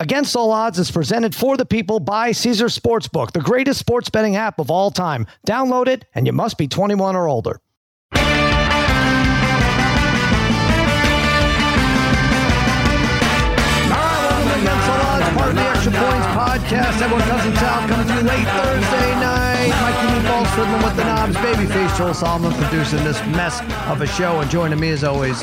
Against All Odds is presented for the people by Caesars Sportsbook, the greatest sports betting app of all time. Download it, and you must be 21 or older. Part of the Extra Points podcast. Everyone, cousin Sal coming to you late Thursday night. Mikey Meatballs fiddling with the knobs. Babyface Joel Solomon producing this mess of a show. And joining me as always,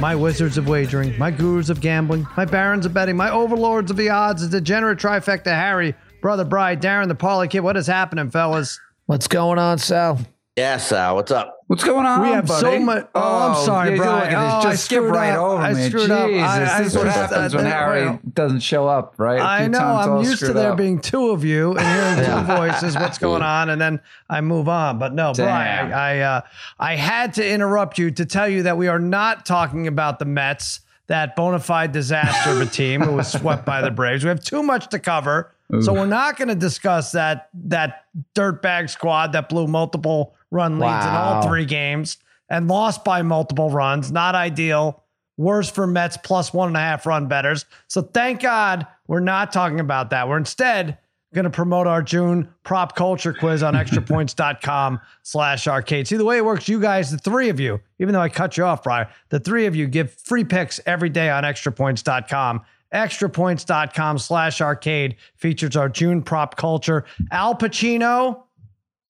my wizards of wagering, my gurus of gambling, my barons of betting, my overlords of the odds, the degenerate trifecta Harry, brother Bry, Darren, the Parlay Kid. What is happening, fellas? What's going on, Sal? Yeah, Sal, what's up? What's going on? We have buddy? so much. Oh, I'm sorry, yeah, Brian. look at. Oh, I Just skip right up. over I me. screwed up. Jesus, I- I this is what happens when Harry doesn't show up, right? I know. I'm used to there up. being two of you and hearing two voices. What's going on? And then I move on. But no, Brian, I I, uh, I had to interrupt you to tell you that we are not talking about the Mets, that bona fide disaster of a team who was swept by the Braves. We have too much to cover. So we're not going to discuss that that dirtbag squad that blew multiple run leads in all three games and lost by multiple runs. Not ideal. Worse for Mets plus one and a half run betters. So thank God we're not talking about that. We're instead going to promote our June prop culture quiz on extrapoints.com slash arcade. See the way it works, you guys, the three of you, even though I cut you off, Brian, the three of you give free picks every day on extrapoints.com. Extrapoints.com slash arcade features our June prop culture. Al Pacino,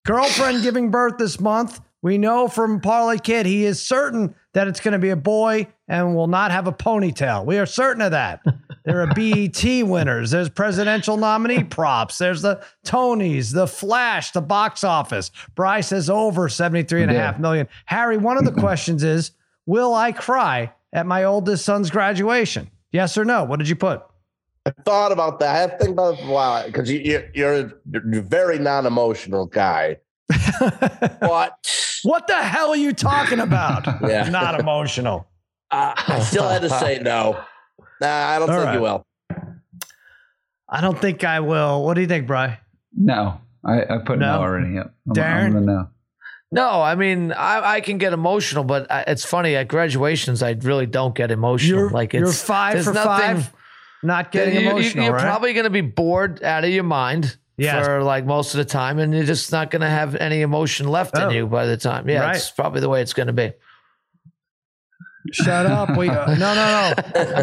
girlfriend giving birth this month. We know from Parlay Kid, he is certain that it's going to be a boy and will not have a ponytail. We are certain of that. There are BET winners. There's presidential nominee props. There's the Tonys, the Flash, the box office. Bryce has over 73 and a half million. Harry, one of the questions is, will I cry at my oldest son's graduation? Yes or no? What did you put? I thought about that. I have to think about it for a while because you, you, you're a you're a very non-emotional guy. but What the hell are you talking about? Yeah. Not emotional. uh, I still had to say no. Nah, I don't All think right. you will. I don't think I will. What do you think, Bry? No, I, I put no, No? already. Yep. I'm, Darren? I'm no. No, I mean, I, I can get emotional, but I, it's funny at graduations, I really don't get emotional. You're like you're it's five for nothing- five. Not getting you, emotional, You, are right? probably going to be bored out of your mind Yes. for like most of the time, and you're just not going to have any emotion left Oh. in you by the time. Yeah, Right. it's probably the way it's going to be. Shut up. We, uh, no, no, no.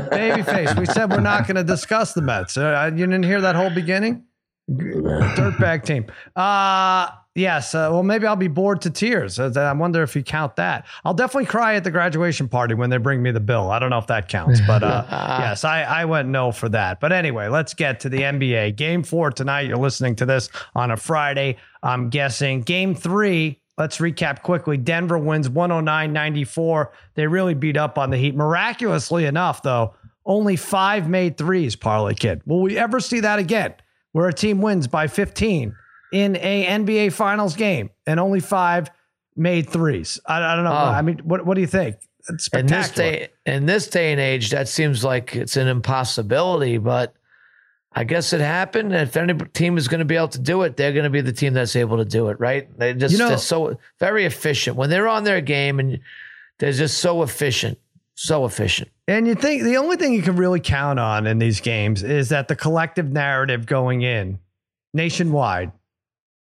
Babyface. We said we're not going to discuss the Mets. Uh, you didn't hear that whole beginning? Dirtbag team. Uh, yes. Uh, well, maybe I'll be bored to tears. Uh, I wonder if you count that. I'll definitely cry at the graduation party when they bring me the bill. I don't know if that counts, but uh, yes, I, I went no for that. But anyway, let's get to the NBA. Game four tonight. You're listening to this on a Friday, I'm guessing. Game three. Let's recap quickly. Denver wins 109 94. They really beat up on the Heat. Miraculously enough, though, only five made threes, Parlay Kid. Will we ever see that again? Where a team wins by 15 in a NBA Finals game and only five made threes. I, I don't know. Oh. I mean, what, what do you think? It's In this day, in this day and age, that seems like it's an impossibility, but I guess it happened. If any team is going to be able to do it, they're going to be the team that's able to do it, right? They just You know- they're so very efficient when they're on their game, and they're just so efficient, so efficient. And you think the only thing you can really count on in these games is that the collective narrative going in nationwide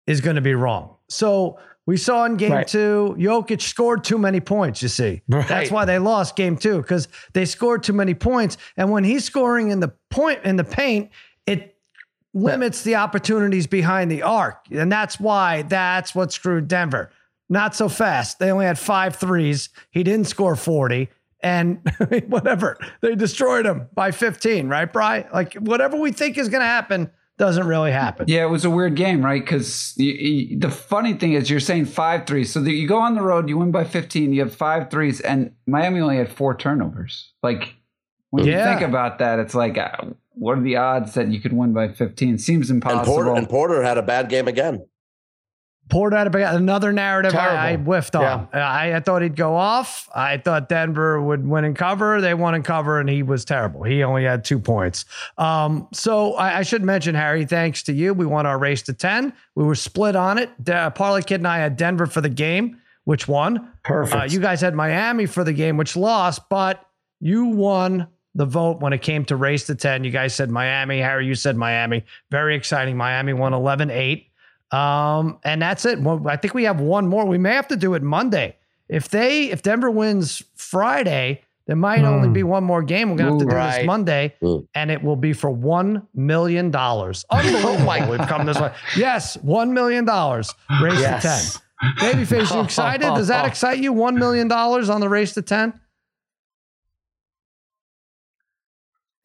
is going to be wrong. So we saw in game Right. two, Jokic scored too many points, you see. That's why they lost game two, because they scored too many points. And when he's scoring in the point in the paint, it limits the opportunities behind the arc. And that's why that's what screwed Denver. Not so fast. They only had five threes. He didn't score 40. And whatever. They destroyed him by 15, right, Bry? Like whatever we think is going to happen doesn't really happen. Yeah, it was a weird game, right? Because the funny thing is, you're saying five threes. So that you go on the road, you win by 15, you have five threes, and Miami only had four turnovers. Like, when Yeah. you think about that, it's like, uh, what are the odds that you could win by 15? Seems And impossible. Porter, and Porter had a bad game again. Poured out of another narrative I, I whiffed on. I, I thought he'd go off. I thought Denver would win and cover. They won and cover, and he was terrible. He only had two points. Um, so I, I should mention, Harry, thanks to you, we won our race to 10. We were split on it. De- Parlay Kid and I had Denver for the game, which won. Perfect. Uh, you guys had Miami for the game, which lost, but you won the vote when it came to race to 10. You guys said Miami. Harry, you said Miami. Very exciting. Miami won 11 8. Um, and that's it. Well, I think we have one more. We may have to do it Monday. If they if Denver wins Friday, there might only be one more game. We're gonna have to do Right. this Monday, Ooh. and it will be for one million dollars. Unbelievable! We've come this way. Yes, one million dollars. Race Yes. to ten. Babyface, you excited? Does that excite you? One million dollars on the race to ten?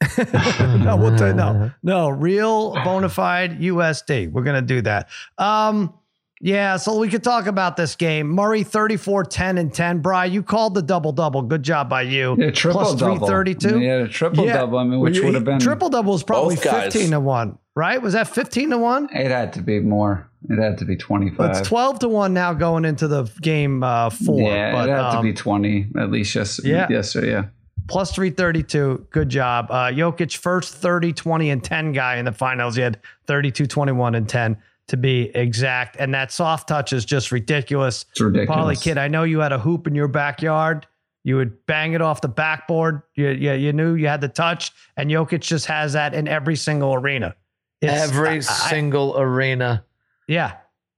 no, we'll tell you no, no, real bona fide USD. We're gonna do that. Um, yeah, so we could talk about this game. Murray 34, 10, and 10. Bry, you called the double double. Good job by you. Yeah, triple Plus double. 332. Yeah, a triple double. I mean, which would have been triple double was probably 15 to 1, right? Was that 15 to 1? It had to be more. It had to be twenty Well, five. it's 12 to 1 now going into the game uh, four. Yeah, but, it had to um, be twenty at least. Yes. yeah. Yes, sir. Yeah. Plus 332. Good job. Uh, Jokic, first 30, 20, and 10 guy in the finals. He had 32, 21, and 10 to be exact. And that soft touch is just ridiculous. It's ridiculous. Parlay kid, I know you had a hoop in your backyard. You would bang it off the backboard. You, you, you knew you had the touch, and Jokic just has that in every single arena. It's- Every I- I- single arena. yeah.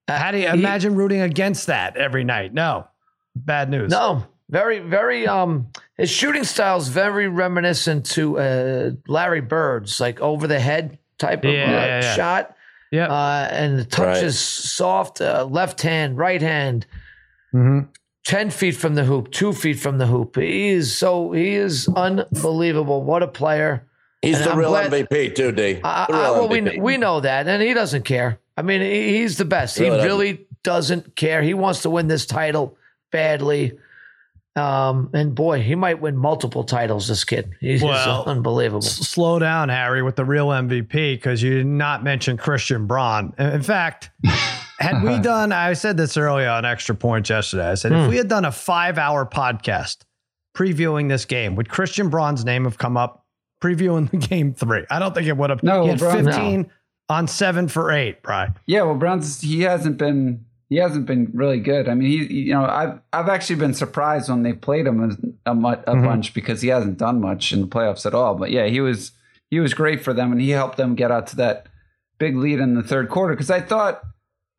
How do you He- imagine rooting against that every night? No, bad news. No, very, very. Um, his shooting style is very reminiscent to uh, Larry Bird's, like over the head type of Yeah, uh, yeah, yeah. shot. Yep. Uh, and the touch Right. is soft, uh, left hand, right hand, Mhm. ten feet from the hoop, two feet from the hoop. He is so he is unbelievable. What a player! He's And the I'm real glad- MVP too, D. I, The I, real well, we MVP. we know that, and he doesn't care. I mean, he, he's the best. He doesn't. really doesn't care. He wants to win this title badly. Um, and boy, he might win multiple titles. This kid, he's Well, unbelievable. S- slow down, Harry, with the real MVP because you did not mention Christian Braun. In in fact, had we done, I said this earlier on Extra Points yesterday. I said if Hmm. we had done a five-hour podcast previewing this game, would Christian Braun's name have come up previewing the game three? I don't think it would have. No, he had Braun- fifteen on seven for eight, Brian. Yeah, well, Braun's he hasn't been he hasn't been really good. I mean, he you know I've I've actually been surprised when they played him a, a, a Mhm. bunch because he hasn't done much in the playoffs at all. But yeah, he was he was great for them and he helped them get out to that big lead in the third quarter. Because I thought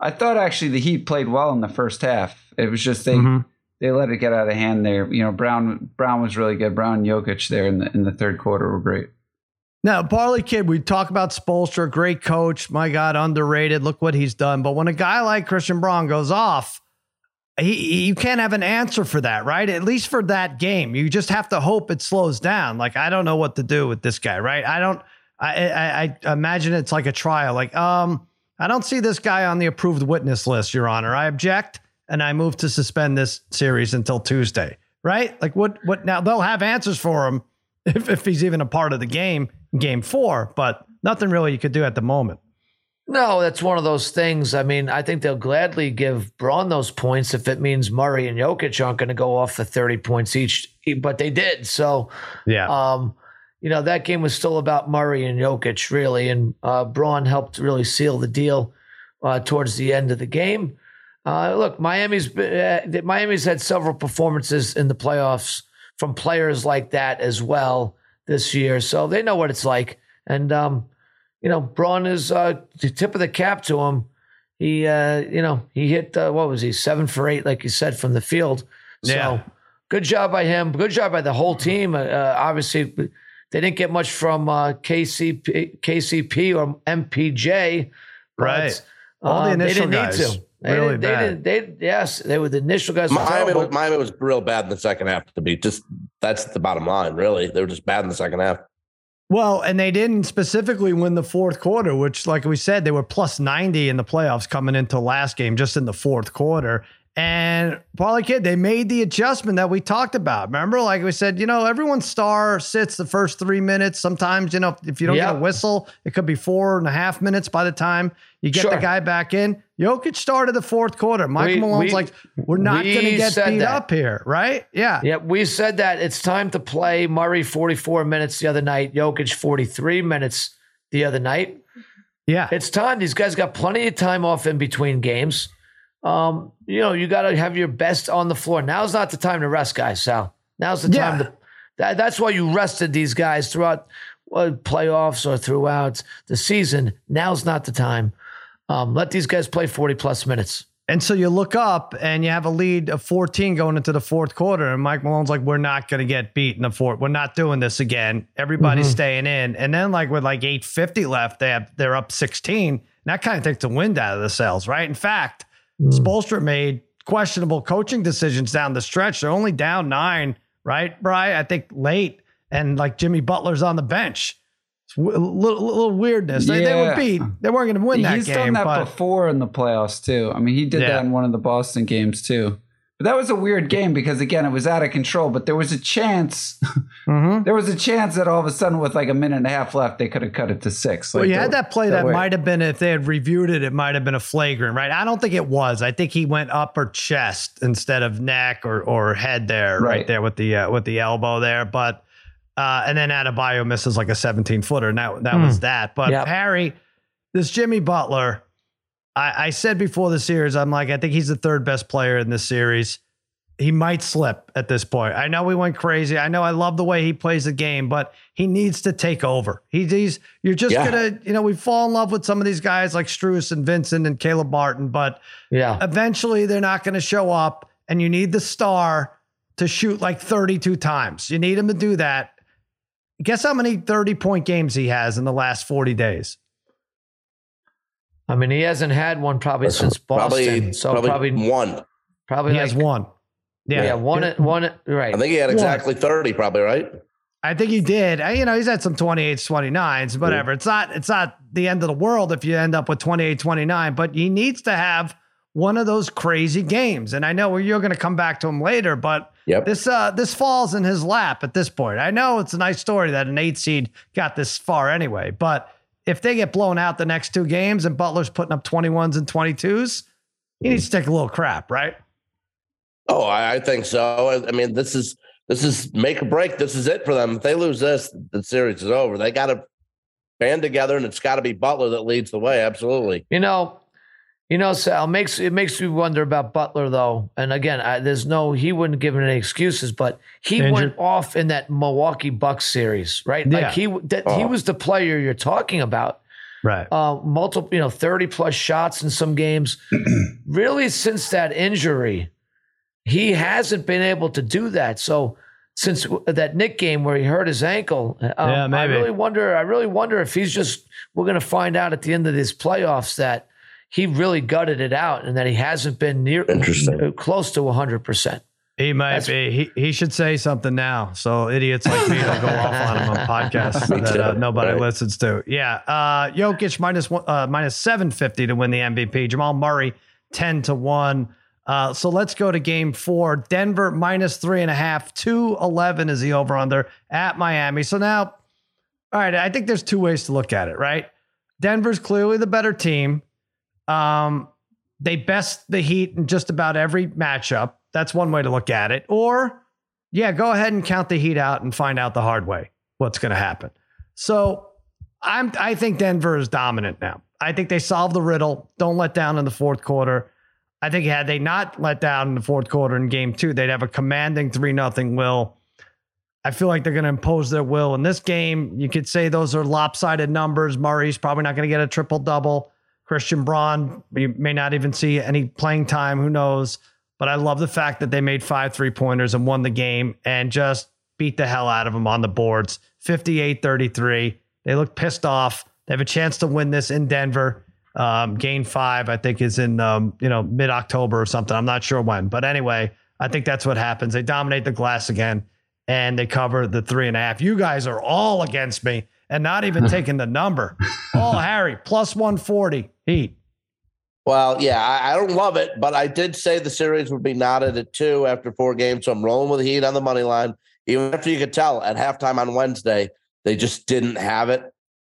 I thought actually the Heat played well in the first half. It was just they Mhm. they let it get out of hand there. You know, Braun Braun was really good. Braun and Jokic there in the in the third quarter were great. Now, Parlay Kid, we talk about Spoelstra, great coach. My God, underrated. Look what he's done. But when a guy like Christian Braun goes off, he, you can't have an answer for that, right? At least for that game, you just have to hope it slows down. Like I don't know what to do with this guy, right? I don't. I, I, I imagine it's like a trial. Like, um, I don't see this guy on the approved witness list, Your Honor. I object, and I move to suspend this series until Tuesday. Right? Like, what? What? Now they'll have answers for him if, if he's even a part of the game, game four, but nothing really you could do at the moment. No, that's one of those things. I mean, I think they'll gladly give Braun those points if it means Murray and Jokic aren't going to go off for 30 points each, but they did. So, Yeah. um, you know, that game was still about Murray and Jokic, really. And uh, Braun helped really seal the deal uh, towards the end of the game. Uh, look, Miami's uh, Miami's had several performances in the playoffs from players like that as well this year, so they know what it's like. And um, you know, Braun is uh, the tip of the cap to him. He, uh, you know, he hit uh, what was he seven for eight, like you said, from the field. So Yeah. good job by him. Good job by the whole team. Uh, uh, obviously, they didn't get much from uh, KCP, KCP or MPJ. but, Right. All the um, they initial didn't guys, need to. They really didn't, they bad. didn't. They yes, they were the initial guys. were Miami terrible. was, Miami was real bad in the second half to be just that's the bottom line, really. They were just bad in the second half. Well, and they didn't specifically win the fourth quarter, which, like we said, they were plus 90 in the playoffs coming into last game, just in the fourth quarter. And Parlay Kid, they made the adjustment that we talked about. Remember, like we said, you know, everyone's star sits the first three minutes. Sometimes, you know, if you don't get a whistle, it could be four and a half minutes by the time you get the guy back in. Jokic started the fourth quarter. Michael We- Malone's we- like, we're not we going to get beat that. up here, right? Yeah. Yeah, we said that it's time to play Murray 44 minutes the other night, Jokic 43 minutes the other night. Yeah. It's time. These guys got plenty of time off in between games. Um, you know, you got to have your best on the floor. Now's not the time to rest, guys. Sal. Now's the time Yeah. to That, that's why you rested these guys throughout uh, playoffs or throughout the season. Now's not the time. Um, let these guys play 40 plus minutes. And so you look up and you have a lead of 14 going into the fourth quarter. And Mike Malone's like, we're not going to get beat in the fourth. We're not doing this again. Everybody's Mhm. staying in. And then like with like 850 left, they have, they're up 16. And that kind of takes the wind out of the sails, right? In fact, Hmm. Spoelstra made questionable coaching decisions down the stretch. They're only down nine, right, Bry? I think late. And like Jimmy Butler's on the bench. It's w- a little, little weirdness. They, they would beat. They weren't going to win that He's game. done that but before in the playoffs too. I mean, he did Yeah. that in one of the Boston games too. But that was a weird game because again, it was out of control. But there was a chance. Mhm. there was a chance that all of a sudden, with like a minute and a half left, they could have cut it to six. Well, you the- had that play that way- might have been if they had reviewed it, it might have been a flagrant, right? I don't think it was. I think he went upper chest instead of neck or or head there, right, Right. there with the uh, with the elbow there. But uh, and then Adebayo misses like a 17 footer, and that that Hmm. was that. But Yep. Harry, this Jimmy Butler, I, I said before the series, I'm like, I think he's the third best player in this series. He might slip at this point. I know we went crazy. I know I love the way he plays the game, but he needs to take over. He, he's you're just Yeah. gonna, you know, we fall in love with some of these guys like Strus and Vincent and Caleb Martin, but Yeah. eventually they're not going to show up, and you need the star to shoot like 32 times. You need him to do that. Guess how many 30 point games he has in the last 40 days? I mean, he hasn't had one probably since Boston. Probably, so probably, probably, probably, one. like, has one. Yeah, Yeah, one, one, right. I think he had exactly 30, probably, right? I think he did. Uh, You know, he's had some 28s, 29s, whatever. It's not it's not the end of the world if you end up with 28, 29, but he needs to have one of those crazy games. And I know you're going to come back to him later, but Yep. this uh this falls in his lap at this point. I know it's a nice story that an 8 seed got this far anyway, but if they get blown out the next two games and Butler's putting up 21s and 22s, he needs to take a little crap, right? Oh, I, I think so. I, I mean, this is this is make or break. This is it for them. If they lose this, the series is over. They got to band together, and it's got to be Butler that leads the way. Absolutely. You know, you know, Sal makes it makes me wonder about Butler though. And again, I, there's no he wouldn't give any excuses, but he Injured. went off in that Milwaukee Bucks series, right? Yeah. Like he that he Oh. was the player you're talking about. Right. Uh, multiple, you know, 30 plus shots in some games. really, since that injury, he hasn't been able to do that. So since that Knick game where he hurt his ankle, um, Yeah, I really wonder. I really wonder if he's just. We're going to find out at the end of these playoffs that he really gutted it out and that he hasn't been near Interesting. close to 100. percent He might That's- be. He, he should say something now. So idiots like me don't go off on him on podcasts Me that uh, nobody Right. listens to. Yeah. Uh, Jokic minus one, uh, minus 750 to win the MVP. Jamal Murray 10 to 1. Uh, so let's go to game four. Denver minus three and a half. 211 is the over under at Miami. So now, all right, I think there's two ways to look at it, right? Denver's clearly the better team. Um, they best the Heat in just about every matchup. That's one way to look at it. Or, yeah, go ahead and count the Heat out and find out the hard way what's going to happen. So, I'm I think Denver is dominant now. I think they solved the riddle. Don't let down in the fourth quarter. I think had they not let down in the fourth quarter in game two, they'd have a commanding three nothing will. I feel like they're going to impose their will in this game. You could say those are lopsided numbers. Murray's probably not going to get a triple double. Christian Braun, you may not even see any playing time. Who knows? But I love the fact that they made five three pointers and won the game and just beat the hell out of them on the boards 58 33. They look pissed off. They have a chance to win this in Denver. Um, game five, I think, is in um, you know mid October or something. I'm not sure when, but anyway, I think that's what happens. They dominate the glass again, and they cover the three and a half. You guys are all against me, and not even taking the number. Oh, Harry plus 140 Heat. Well, yeah, I, I don't love it, but I did say the series would be knotted at two after four games. So I'm rolling with the Heat on the money line. Even after you could tell at halftime on Wednesday, they just didn't have it.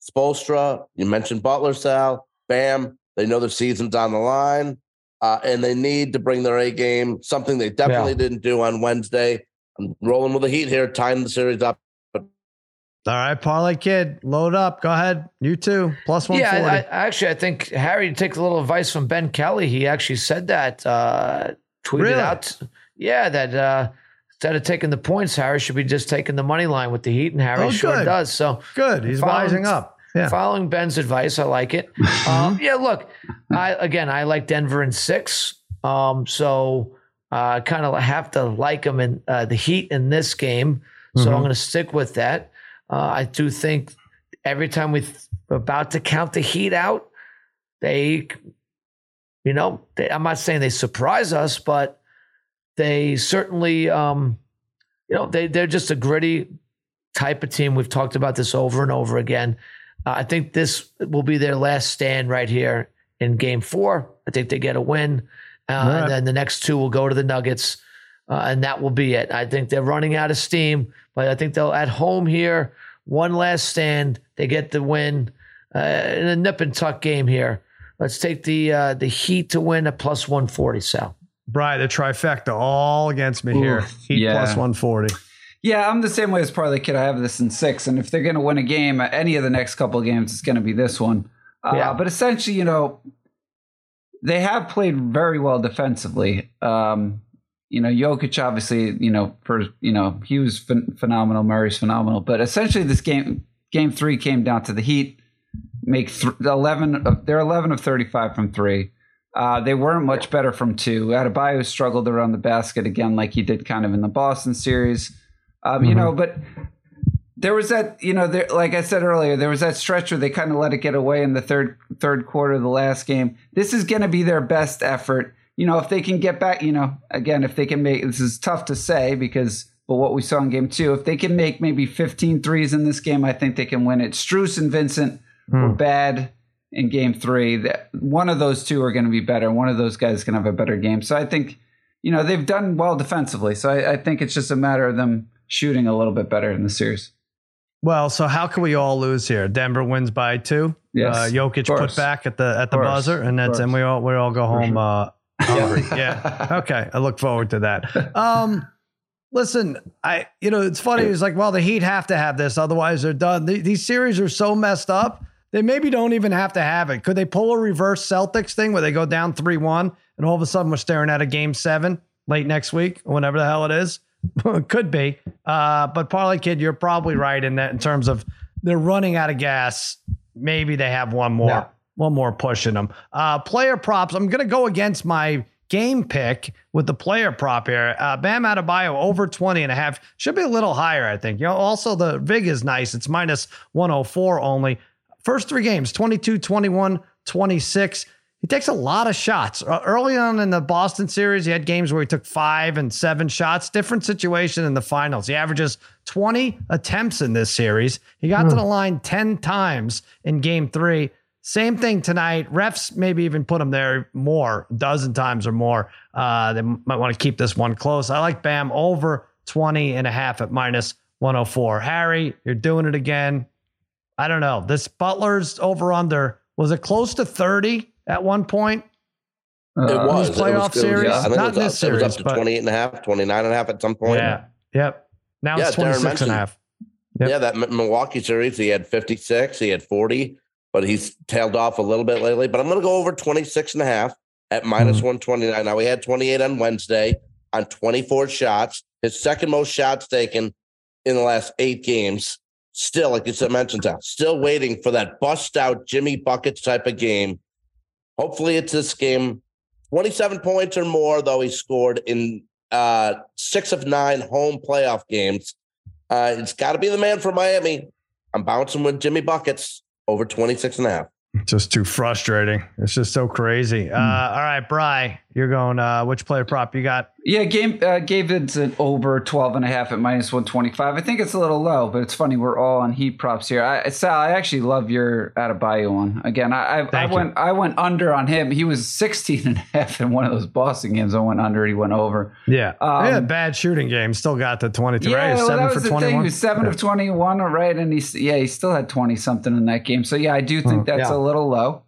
Spoelstra, you mentioned Butler, Sal, Bam. They know the season's on the line, uh, and they need to bring their A game. Something they definitely didn't do on Wednesday. I'm rolling with the Heat here, tying the series up. All right, parlay kid, load up. Go ahead, you too. Plus 140. Yeah, I, I, actually, I think Harry takes a little advice from Ben Kelly. He actually said that, uh, tweeted Really? out, yeah, that uh, instead of taking the points, Harry should be just taking the money line with the Heat, and Harry Oh, sure good. does. So Good. He's rising up. Yeah. following Ben's advice, I like it. Um, yeah, look, I again, I like Denver in six. Um, so I uh, kind of have to like them in uh, the Heat in this game. So Mhm. I'm going to stick with that. Uh, I do think every time we're about to count the Heat out, they, you know, they, I'm not saying they surprise us, but they certainly, um, you know, they they're just a gritty type of team. We've talked about this over and over again. Uh, I think this will be their last stand right here in Game Four. I think they get a win, uh, Right. and then the next two will go to the Nuggets, uh, and that will be it. I think they're running out of steam, but I think they'll at home here. One last stand, they get the win uh, in a nip and tuck game here. Let's take the uh, the Heat to win at plus one forty. Sal. Brian, the trifecta all against me here. Heat yeah. plus 140. Yeah, I'm the same way as Parlay Kid. I have this in six, and if they're going to win a game, any of the next couple of games, it's going to be this one. Uh, Yeah. But essentially, you know, they have played very well defensively. Um, you know, Jokic obviously, you know, for you know, he was phen- phenomenal. Murray's phenomenal, but essentially, this game, game three, came down to the Heat make th- eleven. Of, they're eleven of thirty-five from three. Uh, they weren't much better from two. Adebayo struggled around the basket again, like he did kind of in the Boston series. Um, You know, but there was that, you know, there, like I said earlier, there was that stretch where they kind of let it get away in the third third quarter of the last game. This is going to be their best effort. You know, if they can get back, you know, again, if they can make this is tough to say because but what we saw in game two, if they can make maybe 15 threes in this game, I think they can win it. Strus and Vincent were bad in game three. That one of those two are going to be better. One of those guys is going to have a better game. So I think, you know, they've done well defensively. So I, I think it's just a matter of them shooting a little bit better in the series. Well, so how can we all lose here? Denver wins by two. Yes, uh, Jokic put back at the at the buzzer, and that's and we all we all go home sure. uh, hungry. yeah. Okay. I look forward to that. Um, listen, I you know it's funny. It's like, well, the Heat have to have this, otherwise they're done. The- these series are so messed up. They maybe don't even have to have it. Could they pull a reverse Celtics thing where they go down three one, and all of a sudden we're staring at a game seven late next week, or whenever the hell it is? Could be. Uh, but Parlay Kid, you're probably right in that in terms of they're running out of gas. Maybe they have one more Yeah. One more push in them. Uh, player props. I'm going to go against my game pick with the player prop here. Uh, Bam Adebayo over 20 and a half. Should be a little higher, I think. You know, also the VIG is nice. It's minus 104 only. First three games, 22, 21, 26. He takes a lot of shots. Uh, Early on in the Boston series, he had games where he took five and seven shots. Different situation in the finals. He averages 20 attempts in this series. He got to the line 10 times in game three. Same thing tonight. Refs maybe even put him there more, dozen times or more. Uh, they might want to keep this one close. I like Bam over 20 and a half at minus 104. Harry, you're doing it again. I don't know. This Butler's over under was it close to 30 at one point? It Uh, was. Playoff it was, series? think Not it was, this up, it was up to but- 28 and a half, 29 and a half at some point. Yeah. Yep. Now Yeah, it's Darren 26 and a half. Yep. Yeah, that Milwaukee series, he had 56, he had 40, but he's tailed off a little bit lately. But I'm going to go over 26 and a half at minus Hmm. 129. Now, he had 28 on Wednesday on 24 shots, his second most shots taken in the last eight games. Still, like you said, mentioned, still waiting for that bust out Jimmy Buckets type of game. Hopefully, it's this game. 27 points or more, though, he scored in uh, six of nine home playoff games. Uh, it's got to be the man from Miami. I'm bouncing with Jimmy Buckets over 26 and a half. Just too frustrating. It's just so crazy. Uh, all right, Bry, you're going, uh, which player prop you got? Yeah, game uh, gave it an over 12 and a half at minus 125. I think it's a little low, but it's funny. We're all on heat props here. I, Sal, I actually love your out Adebayo one. Again, I, I, I went I went under on him. He was 16 and a half in one of those Boston games. I went under. He went over. Yeah. Um, yeah, bad shooting game. Still got the 22. right? Yeah, well, Seven that for was the 21. thing. He was seven Yeah. of 21, all right? And he's, yeah, he still had 20 something in that game. So, yeah, I do think that's Yeah. a little low.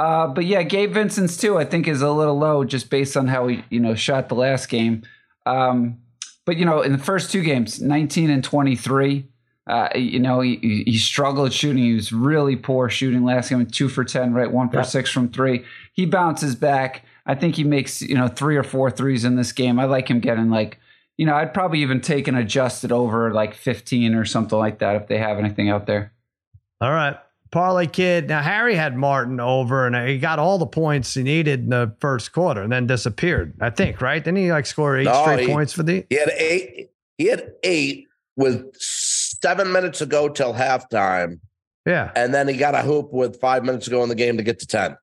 Uh, but yeah, Gabe Vincent's too, I think, is a little low just based on how he, you know, shot the last game. Um, but you know, in the first two games, 19 and 23, uh, you know, he, he- struggled shooting. He was really poor shooting last game, two for 10, right? One for Yeah. six from three. He bounces back. I think he makes, you know, three or four threes in this game. I like him getting like, you know, I'd probably even take an adjusted over like 15 or something like that if they have anything out there. All right. Parlay Kid. Now, Harry had Martin over and he got all the points he needed in the first quarter and then disappeared, I think, right? Didn't he like score eight No, straight he- points for the? He had eight. He had eight with seven minutes to go till halftime, Yeah. and then he got a hoop with five minutes to go in the game to get to ten.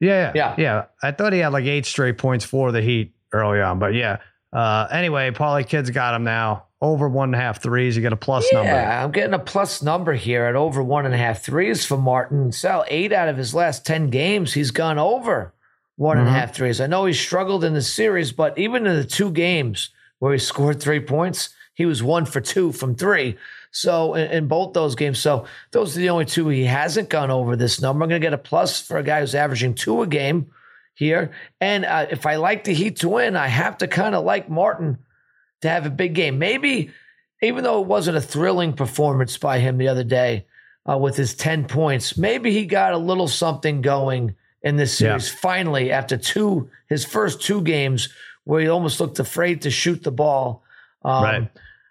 Yeah. Yeah. Yeah. I thought he had like eight straight points for the Heat early on, but yeah. Uh, anyway, Parlay Kid's got him now. Over one and a half threes. You get a plus number. Yeah, I'm getting a plus number here at over one and a half threes for Martin Sal. Eight out of his last 10 games, he's gone over one and a Mhm. half threes. I know he struggled in the series, but even in the two games where he scored three points, he was one for two from three. So in, in both those games, so those are the only two he hasn't gone over this number. I'm going to get a plus for a guy who's averaging two a game here. And uh, if I like the Heat to win, I have to kind of like Martin to have a big game. Maybe, even though it wasn't a thrilling performance by him the other day uh, with his 10 points, maybe he got a little something going in this Yeah. series finally after two, his first two games where he almost looked afraid to shoot the ball. Um, Right.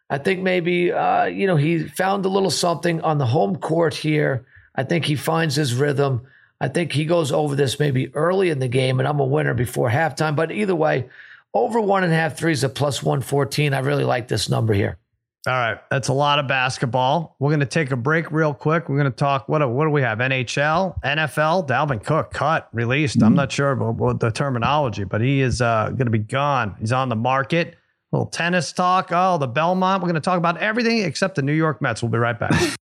I think maybe, uh, you know, he found a little something on the home court here. I think he finds his rhythm. I think he goes over this maybe early in the game, and I'm a winner before halftime. But either way, over one and a half threes at plus 114. I really like this number here. All right, that's a lot of basketball. We're going to take a break real quick. We're going to talk. What what do we have? NHL, NFL. Dalvin Cook cut, released. I'm not sure about what the terminology, but he is uh, going to be gone. He's on the market. A little tennis talk. Oh, the Belmont. We're going to talk about everything except the New York Mets. We'll be right back.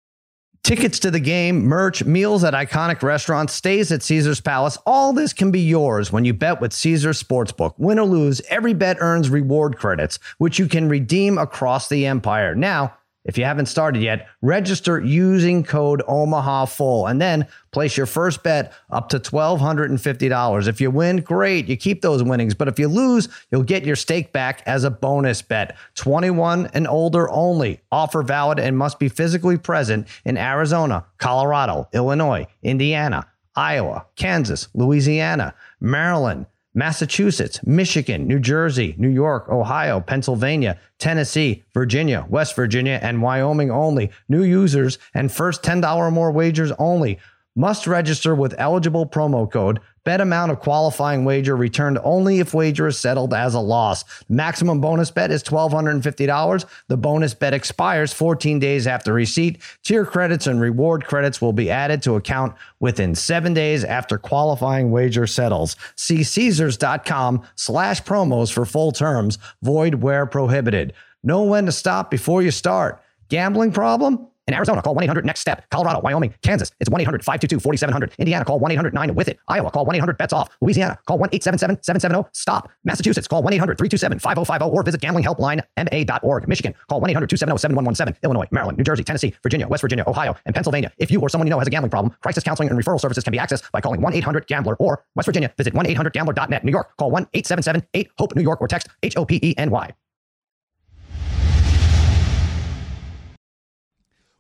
Tickets to the game, merch, meals at iconic restaurants, stays at Caesar's Palace. All this can be yours when you bet with Caesar's Sportsbook. Win or lose, every bet earns reward credits, which you can redeem across the empire. Now, if you haven't started yet, register using code Omaha Full and then place your first bet up to $1,250. If you win, great. You keep those winnings. But if you lose, you'll get your stake back as a bonus bet. 21 and older only. Offer valid and must be physically present in Arizona, Colorado, Illinois, Indiana, Iowa, Kansas, Louisiana, Maryland, Massachusetts, Michigan, New Jersey, New York, Ohio, Pennsylvania, Tennessee, Virginia, West Virginia, and Wyoming only. New users and first $10 or more wagers only. Must register with eligible promo code. Bet amount of qualifying wager returned only if wager is settled as a loss. Maximum bonus bet is $1,250. The bonus bet expires 14 days after receipt. Tier credits and reward credits will be added to account within seven days after qualifying wager settles. See Caesars.com slash promos for full terms. Void where prohibited. Know when to stop before you start. Gambling problem? In Arizona, call 1 800 NEXT STEP. Colorado, Wyoming, Kansas, it's 1 800 522 4700. Indiana, call 1 800 9 with it. Iowa, call 1 800 bets off. Louisiana, call 1 877 770 STOP. Massachusetts, call 1 800 327 5050 or visit gamblinghelplinema.org. Michigan, call 1 800 270 7117. Illinois, Maryland, New Jersey, Tennessee, Virginia, West Virginia, Ohio, and Pennsylvania. If you or someone you know has a gambling problem, crisis counseling and referral services can be accessed by calling 1 800 Gambler or West Virginia, visit 1 800 Gambler.net. New York, call 1 877 8 HOPE New York or text H O P E N Y.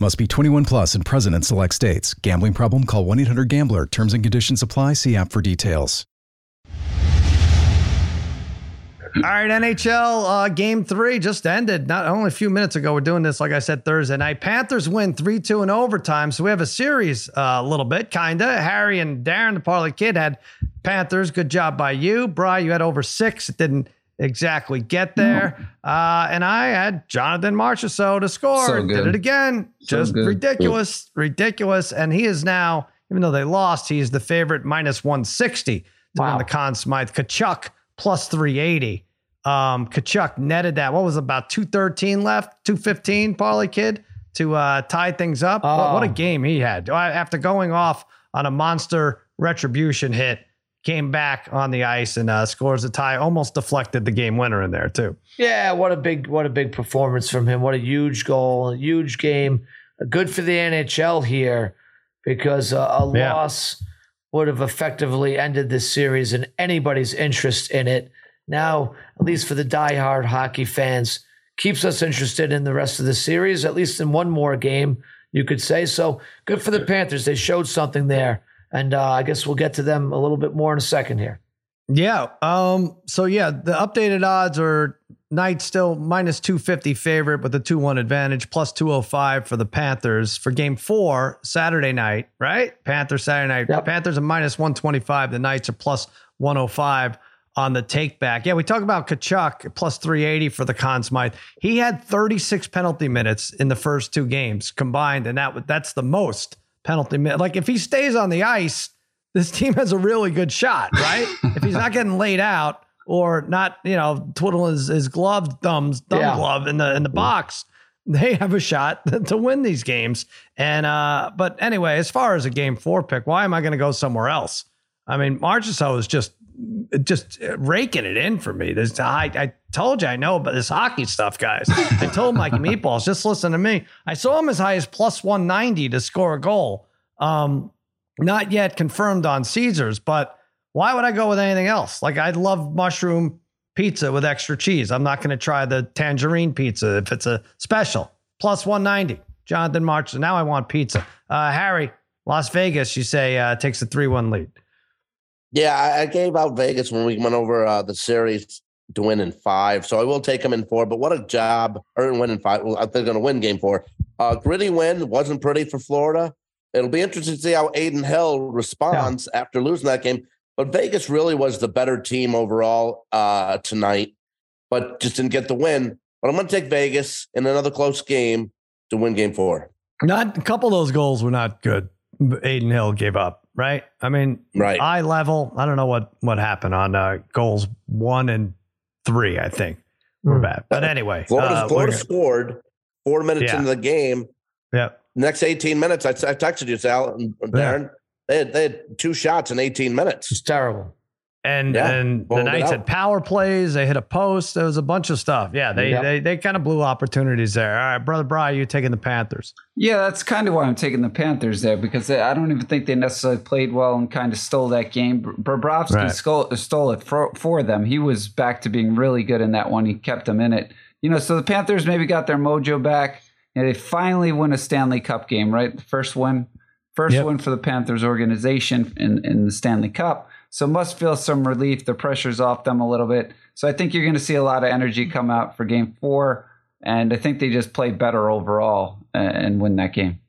Must be 21 plus and present in select states. Gambling problem? Call 1 800 Gambler. Terms and conditions apply. See app for details. All right, NHL uh, game three just ended. Not only a few minutes ago. We're doing this, like I said, Thursday night. Panthers win 3 2 in overtime. So we have a series uh, a little bit, kind of. Harry and Darren, the Parlay Kid, had Panthers. Good job by you. Bry, you had over six. It didn't exactly get there. Uh, and I had Jonathan Marchessault to score. So Did it again. So Just good. ridiculous, ridiculous. And he is now, even though they lost, he's the favorite minus 160 to Wow. win the Conn Smythe. Tkachuk plus 380. Um, Tkachuk netted that. What was it, about 213 left? 215, Parlay Kid, to uh, tie things up. What, what a Oh. game he had. After going off on a monster retribution hit, came back on the ice and uh, scores a tie. Almost deflected the game winner in there, too. Yeah, what a big what a big performance from him. What a huge goal, a huge game. Good for the NHL here because uh, a Yeah. loss would have effectively ended this series and anybody's interest in it. Now, at least for the diehard hockey fans, keeps us interested in the rest of the series, at least in one more game, you could say. So good for the Panthers. They showed something there. And uh, I guess we'll get to them a little bit more in a second here. Yeah. Um. So yeah, the updated odds are Knights still minus two fifty favorite with a two one advantage, plus two hundred five for the Panthers for Game Four Saturday night. Right, Panthers Saturday night. Yep. Panthers are minus one twenty five. The Knights are plus one hundred five on the take back. Yeah, we talk about Tkachuk plus three eighty for the Conn Smythe. He had thirty six penalty minutes in the first two games combined, and that that's the most penalty minute. Like if he stays on the ice this team has a really good shot, right? if he's not getting laid out or not, you know, twiddling his, his gloves, thumbs, thumb Yeah. glove in the in the box, they have a shot to win these games. And uh, but anyway, as far as a game four pick, why am I going to go somewhere else? I mean, Marchessault is just just raking it in for me. This I, I told you I know about this hockey stuff, guys. I told Mike Meatballs, just listen to me. I saw him as high as plus 190 to score a goal. Um, not yet confirmed on Caesars, but why would I go with anything else? Like I love mushroom pizza with extra cheese. I'm not going to try the tangerine pizza if it's a special. Plus 190. Jonathan March. Now I want pizza. Uh, Harry, Las Vegas, you say uh, takes a 3 1 lead. Yeah, I, gave out Vegas when we went over uh, the series to win in five. So I will take them in four. But what a job! Or win in five. Well, they're going to win game four. Uh, gritty win wasn't pretty for Florida. It'll be interesting to see how Adin Hill responds after losing that game. But Vegas really was the better team overall uh, tonight, but just didn't get the win. But I'm going to take Vegas in another close game to win game four. Not a couple of those goals were not good. Adin Hill gave up, right? I mean, Right. eye level. I don't know what what happened on uh, goals one and three. I think were Hmm. bad, but anyway, Florida, uh, Florida scored four minutes Yeah. into the game. yeah, Next 18 minutes, I, I texted you, Sal and Darren. They had, they had two shots in 18 minutes. It's terrible. And Yeah, and the Knights had power plays. They hit a post. There was a bunch of stuff. Yeah, they Yeah. they they kind of blew opportunities there. All right, brother Bry, you taking the Panthers? Yeah, that's kind of why I'm taking the Panthers there because I don't even think they necessarily played well and kind of stole that game. Bobrovsky Right. stole, stole it for, for them. He was back to being really good in that one. He kept them in it. You know, so the Panthers maybe got their mojo back and they finally win a Stanley Cup game, right? The first one, first first Yep. win for the Panthers organization in, in the Stanley Cup. So must feel some relief. The pressure's off them a little bit. So I think you're going to see a lot of energy come out for game four. And I think they just play better overall uh, and win that game.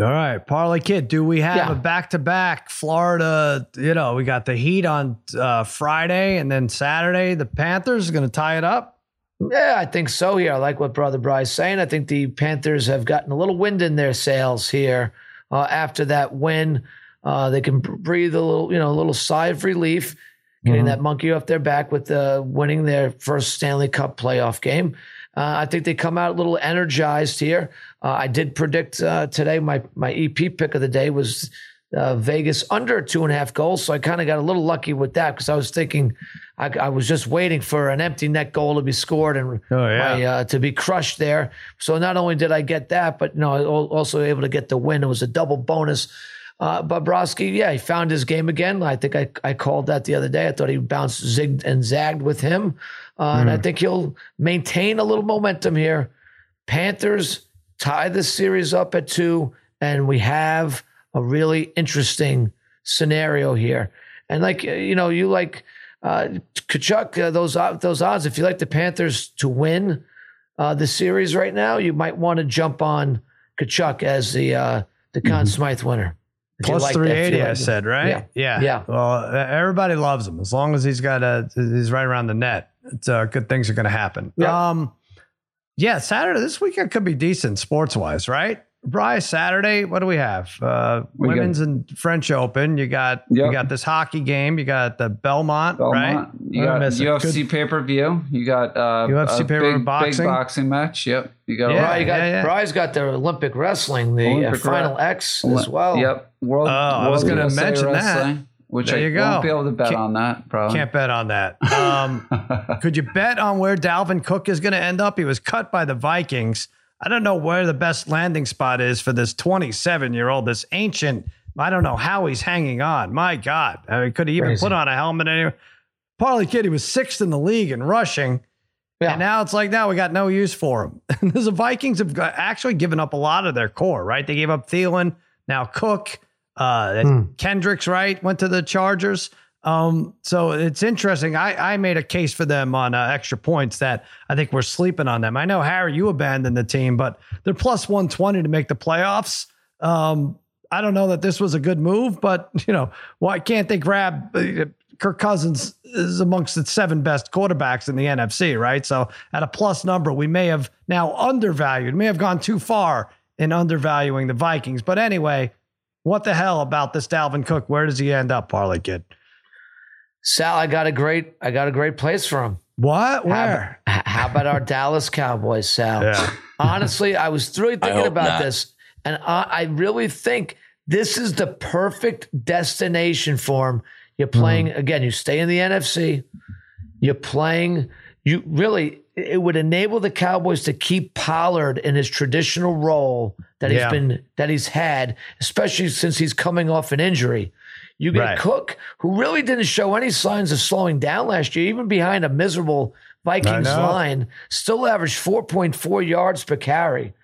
All right, Parlay Kid, do we have Yeah. a back to back Florida? You know, we got the Heat on uh, Friday and then Saturday. The Panthers are going to tie it up. Yeah, I think so here. I like what Brother Bry's saying. I think the Panthers have gotten a little wind in their sails here uh, after that win. Uh, they can breathe a little, you know, a little sigh of relief, getting Mhm. that monkey off their back with uh, winning their first Stanley Cup playoff game. Uh, I think they come out a little energized here. Uh, I did predict uh, today my my EP pick of the day was uh, Vegas under two and a half goals, so I kind of got a little lucky with that because I was thinking I, I was just waiting for an empty net goal to be scored and Oh yeah, my, uh, to be crushed there. So not only did I get that, but you know, I also able to get the win. It was a double bonus. Uh, Bobrovsky, yeah, he found his game again. I think I, I called that the other day. I thought he bounced, zigged, and zagged with him. Uh, And I think he'll maintain a little momentum here. Panthers tie the series up at two, and we have a really interesting scenario here. And like uh, you know, you like uh, Tkachuk, uh, those od- those odds. If you like the Panthers to win uh, the series right now, you might want to jump on Tkachuk as the uh, the Conn Smythe winner. Plus like that, if you 380, I said, right? Yeah. Yeah. Yeah. Well, everybody loves him as long as he's got a, he's right around the net. It's uh, good things are going to happen. Yeah. Um, yeah, Saturday this weekend could be decent sports wise, right? Bryce, Saturday, what do we have? Uh, We got- women's and French Open. You got you got this hockey game. You got the Belmont, right? You What am got missing? UFC Good- pay per view. You got uh, UFC a pay-per-view big, boxing. big boxing match. Yep. You got Yeah. Right, you got yeah, yeah. Bry's got the Olympic wrestling, the Olympic uh, Final re- X as well. Yep. World. Oh, I was gonna USA mention that. Which There I you won't be able to bet Can't- on that. Probably. Can't bet on that. Um, could you bet on where Dalvin Cook is going to end up? He was cut by the Vikings. I don't know where the best landing spot is for this 27 year old, this ancient. I don't know how he's hanging on. My God. I mean, could he even Crazy. put on a helmet anywhere? Parlay Kid, he was sixth in the league in rushing. Yeah. And now it's like, now we got no use for him. the Vikings have actually given up a lot of their core, right? They gave up Thielen, now Cook, uh, Hmm. Kendricks, right? Went to the Chargers. Um, so it's interesting. I, I made a case for them on uh, extra points that I think we're sleeping on them. I know, Harry, you abandoned the team, but they're plus 120 to make the playoffs. Um, I don't know that this was a good move, but, you know, why can't they grab uh, Kirk Cousins is amongst the seven best quarterbacks in the NFC, right? So at a plus number, we may have now undervalued, may have gone too far in undervaluing the Vikings. But anyway, what the hell about this Dalvin Cook? Where does he end up, Parlay Kid? Sal, I got a great, I got a great place for him. What? How Where? about, how about our Dallas Cowboys, Sal? Yeah. Honestly, I was really thinking about not. this, and I, I really think this is the perfect destination for him. You're mm-hmm. playing again. You stay in the NFC. You're playing. You really. It would enable the Cowboys to keep Pollard in his traditional role that he's Yeah. been that he's had, especially since he's coming off an injury. You get Right. Cook, who really didn't show any signs of slowing down last year, even behind a miserable Vikings line, still averaged 4.4 yards per carry.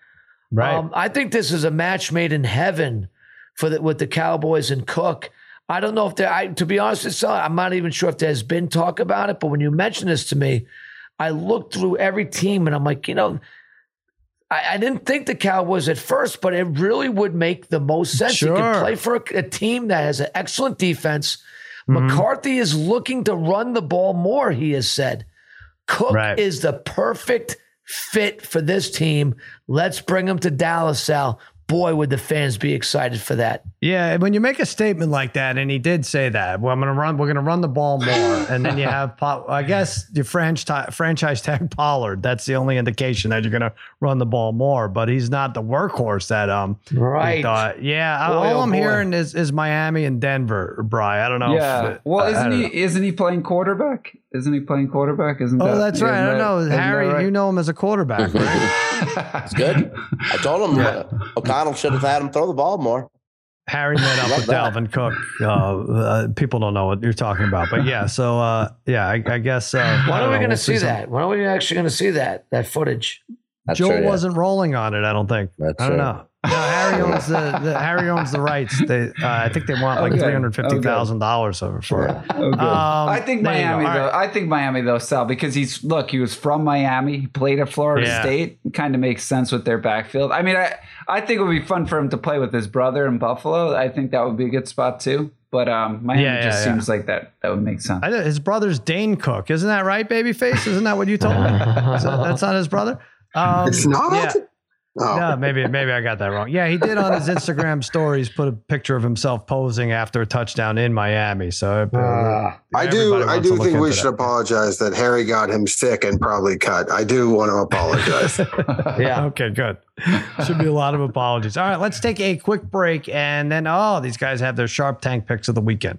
Right. Um, I think this is a match made in heaven for the, with the Cowboys and Cook. I don't know if there. I, to be honest, with you, I'm not even sure if there's been talk about it. But when you mentioned this to me, I looked through every team and I'm like, you know, I, I didn't think the Cowboys at first, but it really would make the most sense. You Sure. can play for a, a team that has an excellent defense. Mm-hmm. McCarthy is looking to run the ball more. He has said. Cook Right. is the perfect fit for this team. Let's bring him to Dallas, Sal. Boy, would the fans be excited for that. Yeah, when you make a statement like that, and he did say that, well, I'm going to run, we're going to run the ball more, and then you have, Po- I guess, your franchise franchise tag Pollard. That's the only indication that you're going to run the ball more. But he's not the workhorse that um. Right. thought. Yeah, Boy, all oh I'm boy. hearing is is Miami and Denver, Bry. I don't know. Yeah. if, well, I- I isn't don't he? know. Isn't he playing quarterback? Isn't he playing quarterback? Isn't Oh, that? that's right. I don't that- know, isn't that Harry. right? You know him as a quarterback, right? It's good. I told him uh, O'Connell should have had him throw the ball more. Harry met up Love with that. Dalvin Cook. Uh, uh, people don't know what you're talking about, but yeah. So uh, yeah, I, I guess. Uh, When I are we going to We'll see some- that? When are we actually going to see that that footage? That's Joel true, yeah. wasn't rolling on it. I don't think. That's I don't true. know. No, Harry owns the, the Harry owns the rights. They, uh, I think they want like Okay. three hundred fifty thousand dollars for for it. Oh, good. Um, I think there you go. Miami though. right. I think Miami though, sell because he's look, he was from Miami, he played at Florida Yeah. State. Kind of makes sense with their backfield. I mean, I I think it would be fun for him to play with his brother in Buffalo. I think that would be a good spot too. But um, Miami Yeah, yeah, just yeah. seems like that that would make sense. I, know- his brother's Dane Cook, isn't that right, babyface? Isn't that what you told me? That- that's not his brother. Um, It's not? Yeah. Oh. No, maybe maybe I got that wrong. Yeah, he did on his Instagram stories put a picture of himself posing after a touchdown in Miami. So uh, I do. I do think we should that. apologize that Harry got him sick and probably cut. I do want to apologize. Yeah. Okay, good. Should be a lot of apologies. All right, let's take a quick break and then oh, these guys have their sharp tank picks of the weekend.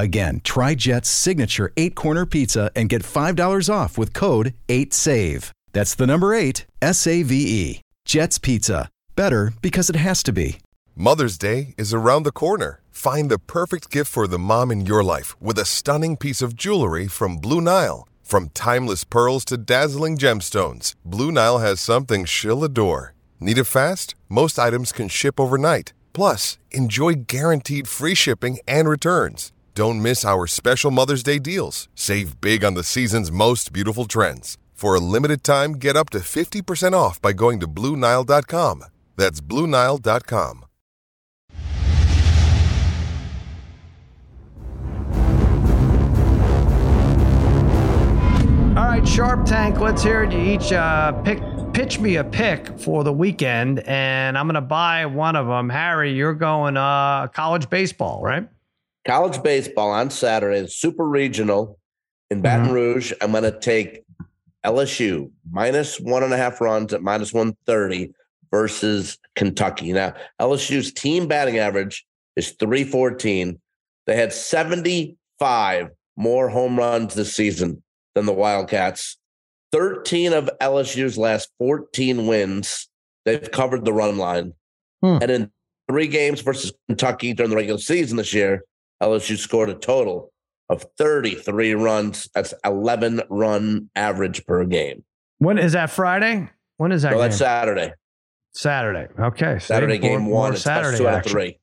Again, try Jet's signature eight corner pizza and get $5 off with code 8SAVE. That's the number eight, S A V E. Jet's Pizza. Better because it has to be. Mother's Day is around the corner. Find the perfect gift for the mom in your life with a stunning piece of jewelry from Blue Nile. From timeless pearls to dazzling gemstones, Blue Nile has something she'll adore. Need it fast? Most items can ship overnight. Plus, enjoy guaranteed free shipping and returns. Don't miss our special Mother's Day deals. Save big on the season's most beautiful trends. For a limited time, get up to 50% off by going to Blue Nile.com. That's Blue Nile.com. All right, Sharp Tank, let's hear it. You each uh, pick, pitch me a pick for the weekend, and I'm going to buy one of them. Harry, you're going uh, college baseball, right? College baseball on Saturday, super regional in Baton Mhm. Rouge. I'm going to take LSU minus one and a half runs at minus 130 versus Kentucky. Now, LSU's team batting average is 314. They had 75 more home runs this season than the Wildcats. 13 of LSU's last 14 wins, they've covered the run line. Hmm. And in three games versus Kentucky during the regular season this year, LSU scored a total of 33 runs. That's 11 run average per game. When is that Friday? When is that? So game? that's Saturday. Saturday. Okay. Saturday more- game more one. It's Saturday two out of three.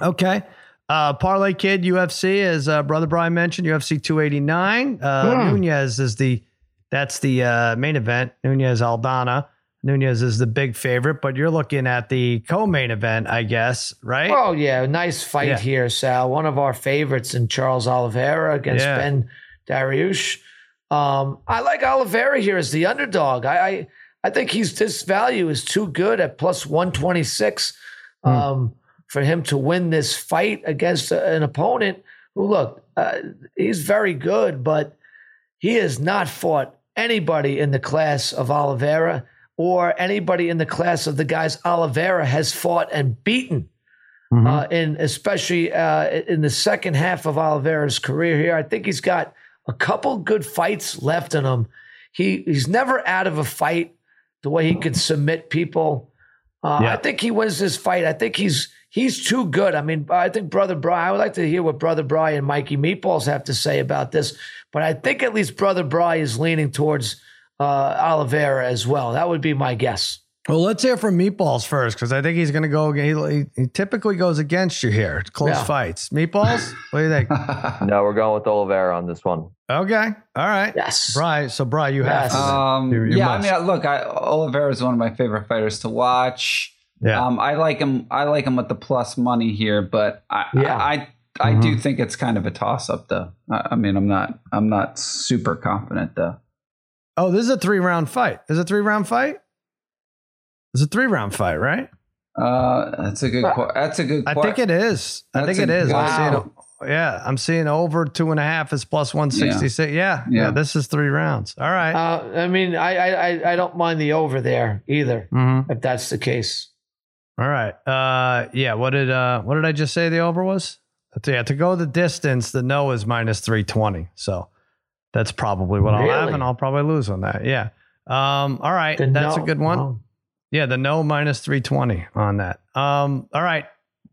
Okay. Uh, Parlay Kid UFC, as uh, Brother Brian mentioned, UFC 289. Uh, Hmm. Nunes is the that's the uh, main event. Nunes Aldana. Nunes is the big favorite, but you're looking at the co-main event, I guess, right? Oh yeah, nice fight Yeah. here, Sal. One of our favorites in Charles Oliveira against Yeah. Beneil Dariush. Um, I like Oliveira here as the underdog. I, I I think he's this value is too good at plus one twenty six Hmm. um, for him to win this fight against a- an opponent who look uh, he's very good, but he has not fought anybody in the class of Oliveira or anybody in the class of the guys Oliveira has fought and beaten Mhm. uh, in especially uh, in the second half of Oliveira's career here. I think he's got a couple good fights left in him. He he's never out of a fight the way he can submit people. Uh, Yeah. I think he wins this fight. I think he's he's too good. I mean, I think Brother Brian. I would like to hear what Brother Brian and Mikey Meatballs have to say about this. But I think at least Brother Brian is leaning towards uh, Oliveira as well. That would be my guess. Well, let's hear from Meatballs first, because I think he's going to go. He, he, he typically goes against you here. Close Yeah. fights. Meatballs, what do you think? No, we're going with Oliveira on this one. Okay, all right. Yes. Bry, so Bry, you have Yes. to. Um, You- you yeah, must. I mean, look, I, Oliveira is one of my favorite fighters to watch. yeah. Um, I like him. I like him with the plus money here, but I, Yeah. I, I, I Mm-hmm. do think it's kind of a toss up, though. I, I mean, I'm not, I'm not super confident, though. Oh, this is a three round fight. Is a three round fight? It's a three round fight, right? Uh, that's a good. que- That's a good. I think it is. I think it is. a is. I'm seeing. Yeah, I'm seeing over two and a half is plus one sixty six. Yeah. yeah, Yeah. This is three rounds. All right. Uh, I mean, I, I I- I don't mind the over there either, Mhm. if that's the case. All right. Uh, yeah. What did uh, what did I just say the over was? Yeah, to go the distance, the no is minus three twenty. So that's probably what I'll have, and I'll probably lose on that. Yeah. Um. All right. The That's a good one. oh. Yeah, the no minus three twenty on that. Um. All right,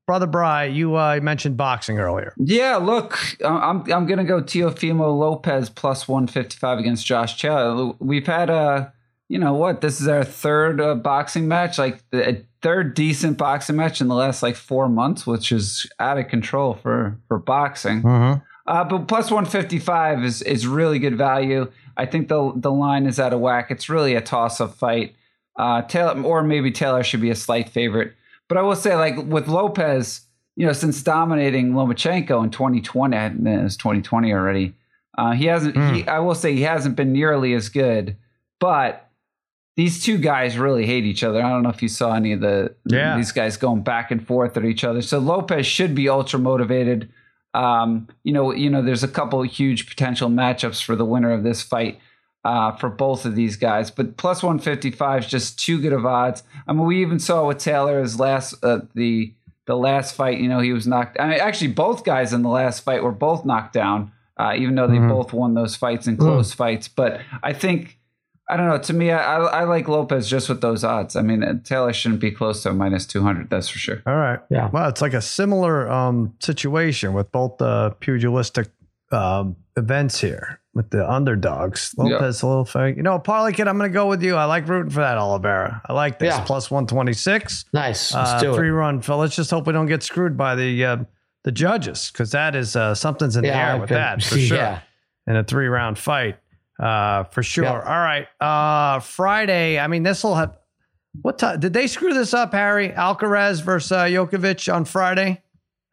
brother Bry, you uh, mentioned boxing earlier. Yeah, look, I'm I'm gonna go Teofimo Lopez plus 155 against Josh Taylor. We've had a, you know what? This is our third uh, boxing match, like a third decent boxing match in the last like four months, which is out of control for for boxing. Mm-hmm. Uh, but plus 155 is is really good value. I think the the line is out of whack. It's really a toss up fight. Uh, Taylor or maybe Taylor should be a slight favorite. But I will say, like with Lopez, you know, since dominating Lomachenko in 2020, I- it was 2020 already. Uh, he hasn't. He, I will say he hasn't been nearly as good. But these two guys really hate each other. I don't know if you saw any of the Yeah. these guys going back and forth at each other. So Lopez should be ultra motivated. Um, you know, you know, there's a couple of huge potential matchups for the winner of this fight uh, for both of these guys. But plus 155 is just too good of odds. I mean, we even saw with Taylor his last uh, the the last fight. You know, he was knocked. I mean, actually, both guys in the last fight were both knocked down, uh, even though they Mhm. both won those fights in close fights. But I think. I don't know. To me, I, I, I like Lopez just with those odds. I mean, uh, Taylor shouldn't be close to a minus 200, that's for sure. All right. Yeah. Well, it's like a similar um, situation with both the pugilistic um, events here. with the underdogs. Lopez a little fake. You know, parlay kid, I'm going to go with you. I like rooting for that Oliveira. I like this Yeah. plus 126. Nice. Let's Uh, do three it. run. Phil. Let's just hope we don't get screwed by the uh, the judges because that is uh, something's in the air I with could- that for sure. yeah. In a three round fight, uh, for sure. Yeah. All right, uh, Friday. I mean, this will have. What time did they screw this up, Harry? Alcaraz versus uh, Djokovic on Friday.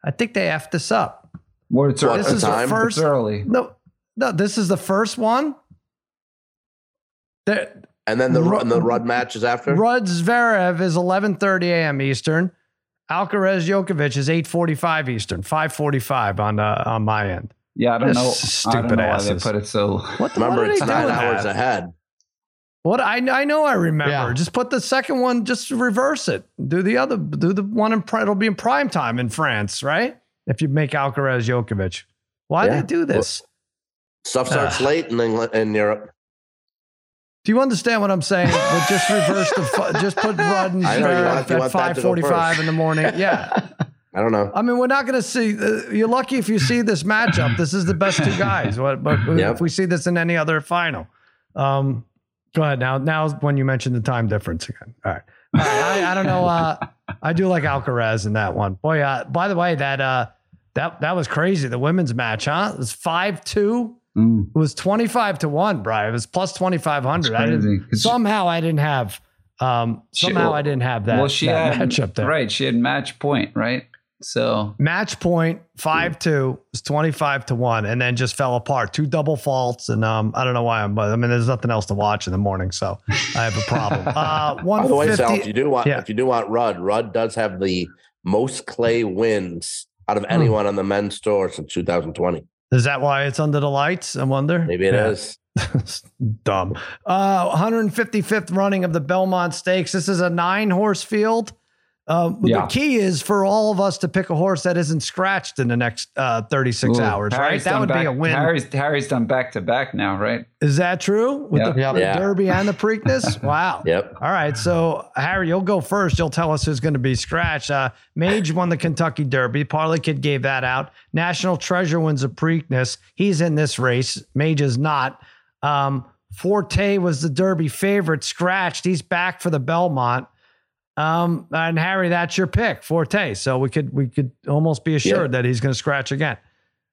I think they effed this up. Well, it's What, This is time? the first. It's early. No, no. This is the first one. There, And then the Ru- and the Ruud matches after. Ruud Zverev is 11:30 a.m. Eastern. Alcaraz Djokovic is 8:45 Eastern, 5:45 on uh, on my end. Yeah, I don't Just know. I stupid don't know why they put it so. What the Remember, what are it's they nine doing hours that? ahead. What I I know I remember. Yeah. Just put the second one. Just reverse it. Do the other. Do the one in. It'll be in prime time in France, right? If you make Alcaraz Djokovic, why Yeah. they do this? Stuff starts Ah. late in England in Europe. Do you understand what I'm saying? but just reverse the. Just put Ruud and I know, you Zverev want- at that 5:45 in the morning. Yeah. I don't know. I mean, we're not going to see. Uh, you're lucky if you see this matchup. This is the best two guys. What, but Yep. if we see this in any other final, um, go ahead. Now, now when you mention the time difference again. All right. All right, I, I don't know. Uh, I do like Alcaraz in that one. Boy, uh, by the way, that uh, that that was crazy. The women's match, huh? It was five two. Mm. It was twenty five to one, Brian. It was plus twenty five hundred. I didn't. Somehow I didn't have. Um, She- somehow I didn't have that. well, she that had matchup there. right. She had match point, right? So Match point five two was twenty five to one, and then just fell apart. Two double faults, and um, I don't know why I'm, but I mean, there's nothing else to watch in the morning, so I have a problem. Uh, By one the way, Sal, if you do want yeah. if you do want Ruud, Ruud does have the most clay wins out Hmm. of anyone on the men's tour since 2020. Is that why it's under the lights? I wonder. Maybe it Yeah. is. Dumb. Uh, 155th running of the Belmont Stakes. This is a nine horse field. Um, Yeah. The key is for all of us to pick a horse that isn't scratched in the next uh, 36 Ooh, hours, right? That done would be a win. Harry's Harry's done back to back now, right? Is that true? With Yeah. the, Yeah. the Yeah. Derby and the Preakness? Wow. Yep. All right. So, Harry, you'll go first. You'll tell us who's going to be scratched. Uh, Mage won the Kentucky Derby. Parlay Kid gave that out. National Treasure wins a Preakness. He's in this race. Mage is not. Um, Forte was the Derby favorite, scratched. He's back for the Belmont. Um, and Harry, that's your pick, Forte. So we could we could almost be assured that he's going to scratch again.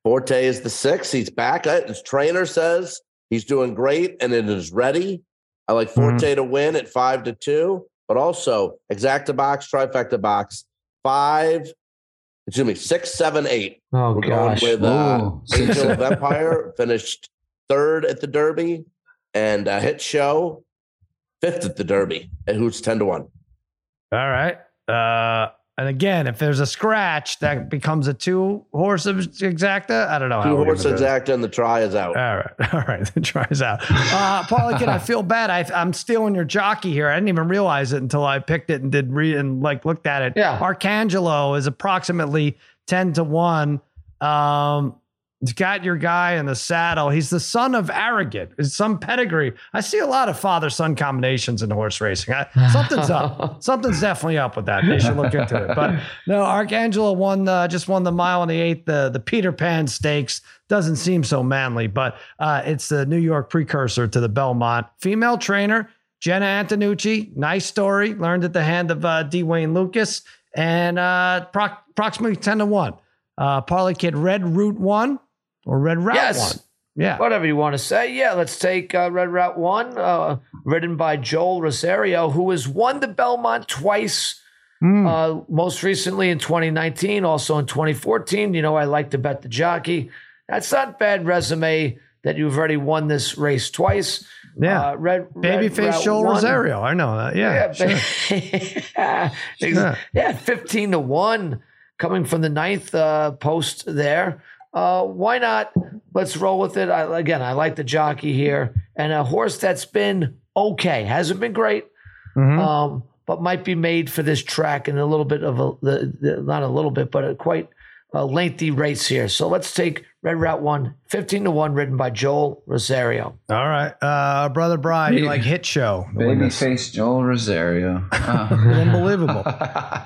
Forte is the six. He's back. Uh, His trainer says he's doing great and it is ready. I like Mm-hmm. Forte to win at five to two, but also exacta box, trifecta box, five, excuse me, six, seven, eight. Oh We're gosh. going with uh, Ooh, Angel of. Empire, finished third at the Derby, and uh, Hit Show, fifth at the Derby, and who's 10 to 1. All right. Uh, and again, if there's a scratch, that becomes a two horse exacta. I don't know. Two how horse gonna do it. exacta, and the try is out. All right, all right. Then tries out. Uh, Parlay Kid, I feel bad. I, I'm stealing your jockey here. I didn't even realize it until I picked it and did read and like looked at it. Yeah. Arcangelo is approximately ten to one. Um, he's got your guy in the saddle. He's the son of Arrogant. It's some pedigree. I see a lot of father son combinations in horse racing. I, something's up. Something's definitely up with that. They should look into it. But no, Arcangelo won uh, just won the mile and the eighth, the the Peter Pan Stakes. Doesn't seem so manly, but uh, it's the New York precursor to the Belmont. Female trainer Jena Antonucci. Nice story. Learned at the hand of uh, D. Wayne Lukas, and uh, proc- approximately ten to one. Uh, Parlay Kid Red Root one or Red Route Yes. one. Yeah. Whatever you want to say. Yeah, let's take uh, Red Route 1, uh, written by Joel Rosario, who has won the Belmont twice, Hmm. uh, most recently in 2019, also in 2014. You know, I like to bet the jockey. That's not bad resume that you've already won this race twice. Yeah. Uh, Red, Babyface Joel 1. Rosario. I know that. Yeah. Yeah, sure. yeah, 15 to 1 coming from the ninth uh, post there. Uh, why not? Let's roll with it. I, again, I like the jockey here and a horse that's been okay. Hasn't been great, Mhm. um, but might be made for this track and a little bit of a, the, the, not a little bit, but a quite a lengthy race here. So let's take Red Route 1, 15 to 1, written by Joel Rosario. All right. Uh, Brother Brian, you like Hit Show. to win this. Babyface Joel Rosario. Uh, Unbelievable. uh,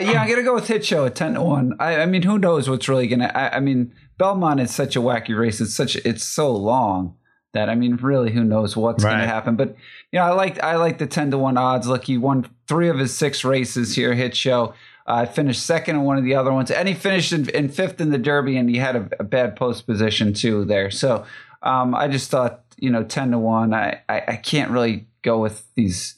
yeah, I'm gonna go with Hit Show at ten to one. I, I mean, who knows what's really gonna? I, I mean, Belmont is such a wacky race. It's such it's so long that I mean, really, who knows what's going to happen? But you know, I like I like the ten to one odds. Look, he won three of his six races here. Hit show. Uh, finished second in one of the other ones, and he finished in, in fifth in the Derby, and he had a, a bad post position too there. So um, I just thought, you know, ten to one. I, I I can't really go with these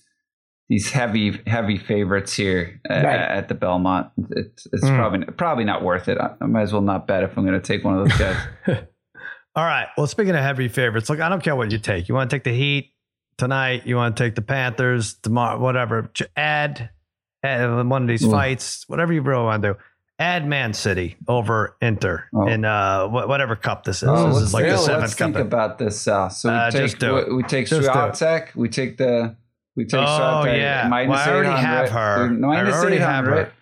these heavy heavy favorites here uh, Right. at the Belmont. It's, it's Mm. probably probably not worth it. I, I might as well not bet if I'm going to take one of those guys. All right. Well, speaking of heavy favorites, look, I don't care what you take. You want to take the Heat tonight? You want to take the Panthers tomorrow? Whatever. Add one of these Ooh. fights. Whatever you really want to do. Add Man City over Inter Oh. in uh whatever cup this is. Oh, this is like the let's seventh think cup. about this. Uh, so we Uh, take just do we, we take. Swiatek, we take the we take Oh, Swiatek yeah. minus Well, I already have her. minus I already have her.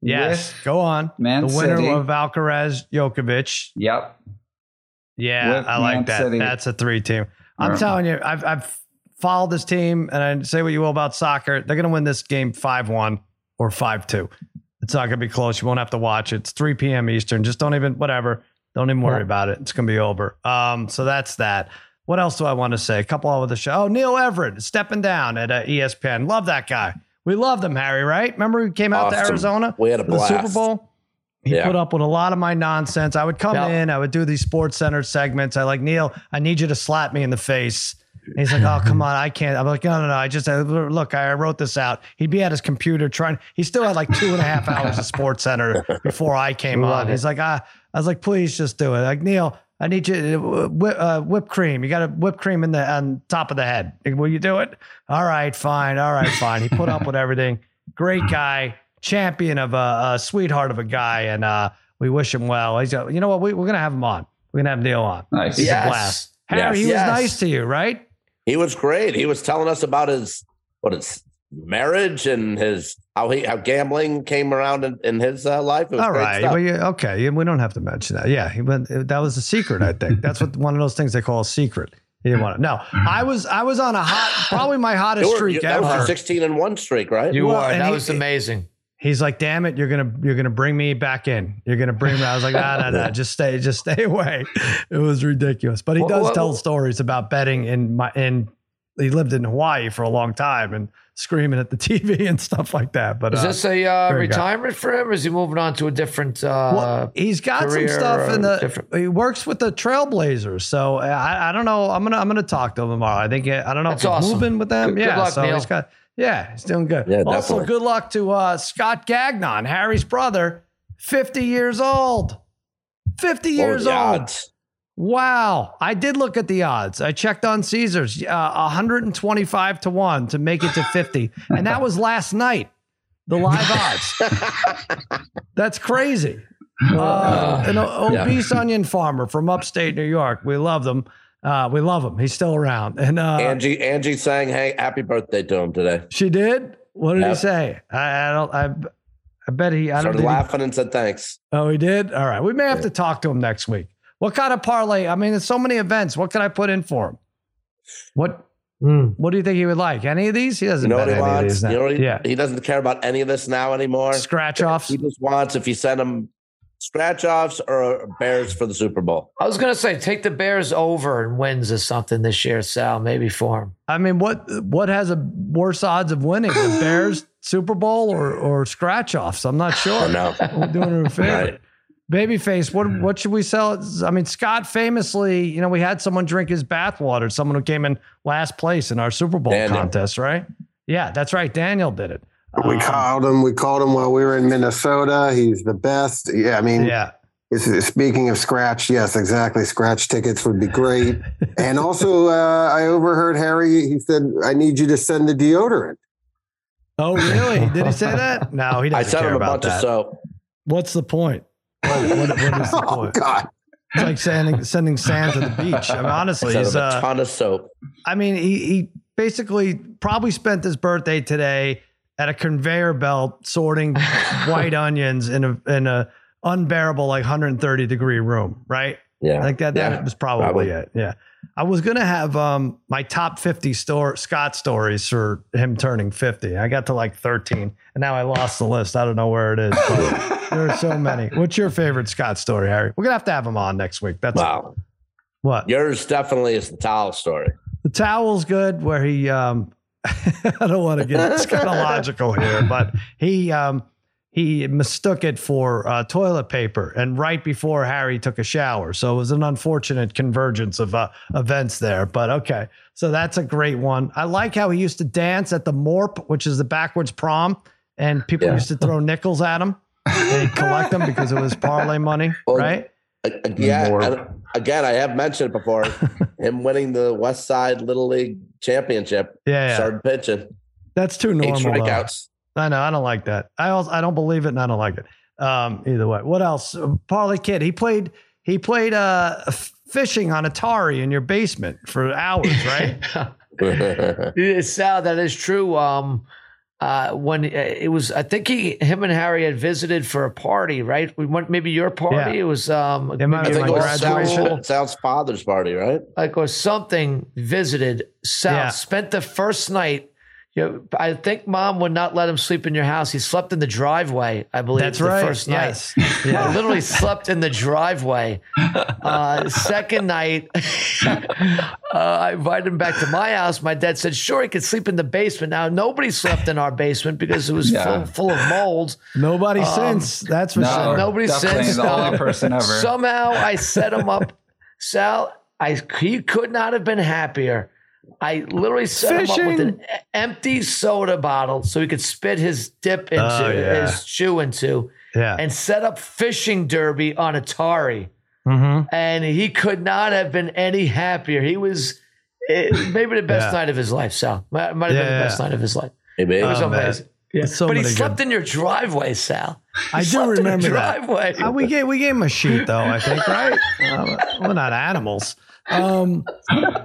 Yes. Go on. Man the winner City. of Alcaraz Djokovic. Yep. Yeah, With I like Man that. City. That's a three team. I'm Right. telling you, I've I've followed this team, and I say what you will about soccer. They're going to win this game five one or five two. It's not going to be close. You won't have to watch it. It's 3 p.m. Eastern. Just don't even whatever. Don't even worry Yeah. about it. It's going to be over. Um, so that's that. What else do I want to say? A couple of the show. Oh, Neil Everett stepping down at uh, ESPN. Love that guy. We loved him, Harry. Right? Remember he came out to Arizona. We had a for the Super. Bowl. He Yeah. put up with a lot of my nonsense. I would come Yeah. in, I would do these sports center segments. I like Neil. I need you to slap me in the face. And he's like, "Oh, come on, I can't." I'm like, "No, no, no. I just uh, look. I wrote this out." He'd be at his computer trying. He still had like two and a half hours of Sports Center before I came Love on. it. He's like, "Ah," I was like, "Please just do it." Like Neil, I need you to whip, uh, whipped cream. You got a whipped cream in the on top of the head. Will you do it? All right, fine. All right, fine. He put up with everything. Great guy, champion of a, a sweetheart of a guy, and uh, we wish him well. He's, a, you know what? We, we're gonna have him on. We're gonna have Neil on. Nice. He's Yes. a blast. Harry, Yes. he was Yes. nice to you, right? He was great. He was telling us about his what his marriage and his how he how gambling came around in, in his uh, life. It was All great right. Well, yeah, okay. We don't have to mention that. Yeah, he went, that was a secret. I think that's what one of those things they call a secret. He didn't want it. No, I was I was on a hot, probably my You hottest were- streak you- that was ever. your 16 and one streak, right? You Well, are. That he- was amazing. He's like, "Damn it, you're gonna you're gonna bring me back in. You're gonna bring me." I was like, "No, no, no, just stay, just stay away." It was ridiculous. But he Well, does well, tell well- stories about betting in my in. He lived in Hawaii for a long time and screaming at the TV and stuff like that. But Is uh, this a uh, retirement for him, or is he moving on to a different? Uh, well, he's got some stuff in the. different- He works with the Trailblazers, so I, I don't know. I'm gonna I'm gonna talk to him tomorrow. I think I don't know That's if he's awesome. moving with them. Good yeah, luck, so Neil. he's got. Yeah, he's doing good. Yeah, also, definitely. good luck to uh, Scott Gagnon, Harry's brother, 50 years old. 50 What years old. odds? Wow. I did look at the odds. I checked on Caesars, uh, 125 to 1 to make it to 50. And that was last night, the live odds. That's crazy. Uh, an o- Yeah. obese onion farmer from upstate New York. We love them. Uh, we love him. He's still around. And uh, Angie Angie sang hey happy birthday to him today. she did. What did he say? I, I don't. I, I bet he. I don't. Started Did he, laughing and said thanks. oh, he did. All right. We may have to talk to him next week. What kind of parlay? I mean, there's so many events. What can I put in for him? What Hmm. What do you think he would like? Any of these? He doesn't know bet what he any of wants? these now. You know what he, yeah. he doesn't care about any of this now anymore. Scratch offs. He just wants if you send him scratch offs or Bears for the Super Bowl. I was gonna say take the Bears over and wins or something this year, Sal. Maybe for him. I mean, what what has a worse odds of winning, the Bears Super Bowl or or scratch offs? I'm not sure. I know. We're doing her a favor. Right. Babyface, what mm. what should we sell? I mean, Scott famously, you know, we had someone drink his bathwater. Someone who came in last place in our Super Bowl Daniel. contest, right? Yeah, that's right. Daniel did it. We Um, called him. We called him while we were in Minnesota. He's the best. Yeah, I mean, Yeah, it's- speaking of scratch, yes, exactly. Scratch tickets would be great. and also, uh, I overheard Harry. He said, "I need you to send the deodorant." Oh, really? Did he say that? No, he I doesn't sent care him a about bunch that. of soap. What's the point? What, what, what is the Oh point? God! It's like sending sending sand to the beach. I mean, honestly, he's, a uh, ton of soap. I mean, he, he basically probably spent his birthday today at a conveyor belt sorting white onions in a in a unbearable like 130 degree room, right? Yeah. I think that, that Yeah, was probably, probably. it. Yeah. I was gonna have um my top 50 store Scott stories for him turning 50. I got to like 13, and now I lost the list. I don't know where it is. But there are so many. What's your favorite Scott story, Harry? We're gonna have to have him on next week. That's Wow. what Yours definitely is the towel story. the towel's good. Where he um, I don't want to get scatological here, but he um he mistook it for uh, toilet paper, and right before Harry took a shower, so it was an unfortunate convergence of uh, events there. But okay, so that's a great one. I like how he used to dance at the Morp, which is the backwards prom, and people Yeah. used to throw nickels at him. And he'd collect them because it was parlay money, Well, right? Uh, uh, Yeah. More. again, I have mentioned it before. him winning the West Side Little League Championship. Yeah, yeah. Started pitching. That's too Eight normal. though. strikeouts. I know. I don't like that. I also I don't believe it, and I don't like it. Um, either way. What else? Parlay Kid. He played. He played uh fishing on Atari in your basement for hours, right? Yeah, Sal, that is true. Um, uh, when uh, it was, I think he, him and Harry had visited for a party, right? We went maybe your party. Yeah. It was um, It might I think been it was graduation. Sal's, Sal's father's party, right? like or something. Visited Sal. Yeah. Spent the first night. You know, I think mom would not let him sleep in your house. He slept in the driveway. I believe That's the right. first night. yes. Yeah. literally slept in the driveway. Uh, second night, uh, I invited him back to my house. My dad said, sure, he could sleep in the basement. Now, nobody slept in our basement because it was Yeah. full, full of mold. Nobody Um, since. That's for No, sure. Nobody definitely since. the only um, person ever. Somehow I set him up. Sal, I he could not have been happier. I literally set him up with an empty soda bottle so he could spit his dip into Oh, yeah. his chew into Yeah. and set up fishing derby on Atari. Mm-hmm. And he could not have been any happier. He was eh, maybe the best Yeah. night of his life, Sal. Might, might have been Yeah, the best night of his life. Maybe. It was Oh, man. amazing. Yeah. So but he slept good- in your driveway, Sal. He I do slept remember in the that. driveway. Uh, we gave we gave him a sheet though. I think right. Uh, we're not animals. Um,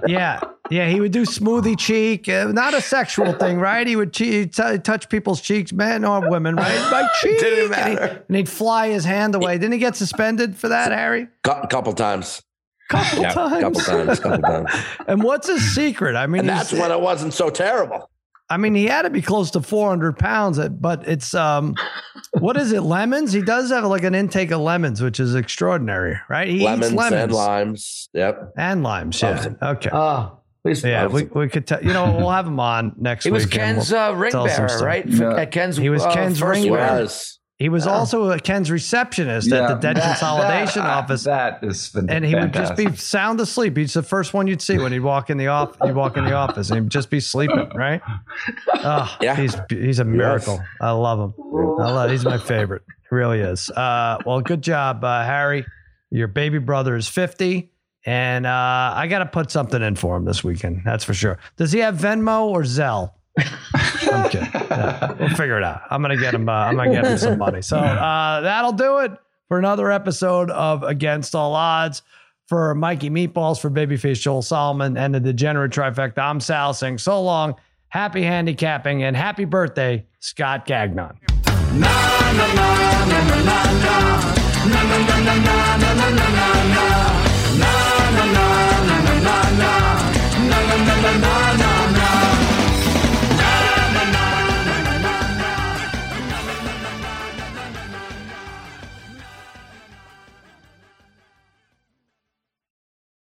yeah, yeah. He would do smoothie cheek. Uh, not a sexual thing, right? He would che- t- touch people's cheeks, men or women, right? My cheek. Didn't And, he, matter. and he'd fly his hand away. Didn't he get suspended for that, Harry? Cou- couple times. Couple Yeah, times. couple times. Couple times. And what's his secret? I mean, And that's when it wasn't so terrible. I mean, he had to be close to 400 pounds, uh, but it's um, what is it? Lemons? He does have like an intake of lemons, which is extraordinary, right? He lemons, eats lemons and limes. Yep. and limes. Yeah. them. Okay. Oh, he's- yeah, we, we could tell. You know, we'll have him on next He week. was and Ken's we'll uh, ring bearer, right? Yeah. At Ken's, He was uh, Ken's first ring bearer. Was. He was Yeah. also a Ken's receptionist at the debt that- consolidation that- office. That is fan- and he would just be sound asleep. He's the first one you'd see when he'd walk in the office. He'd walk in the office and he'd just be sleeping, right? Oh, Yeah. he's he's a miracle. I love him. I love. He's my favorite. He really is. Uh, well, good job, uh, Harry. Your baby brother is fifty, and uh, I got to put something in for him this weekend. That's for sure. Does he have Venmo or Zelle? okay, yeah, we'll figure it out. I'm gonna get him. Uh, I'm gonna get him some money. So uh, that'll do it for another episode of Against All Odds. For Mikey Meatballs, for Babyface Joel Solomon, and the Degenerate Trifecta, I'm Sal saying so long, happy handicapping, and happy birthday, Scott Gagnon. Na, na, na, na, na, na, na.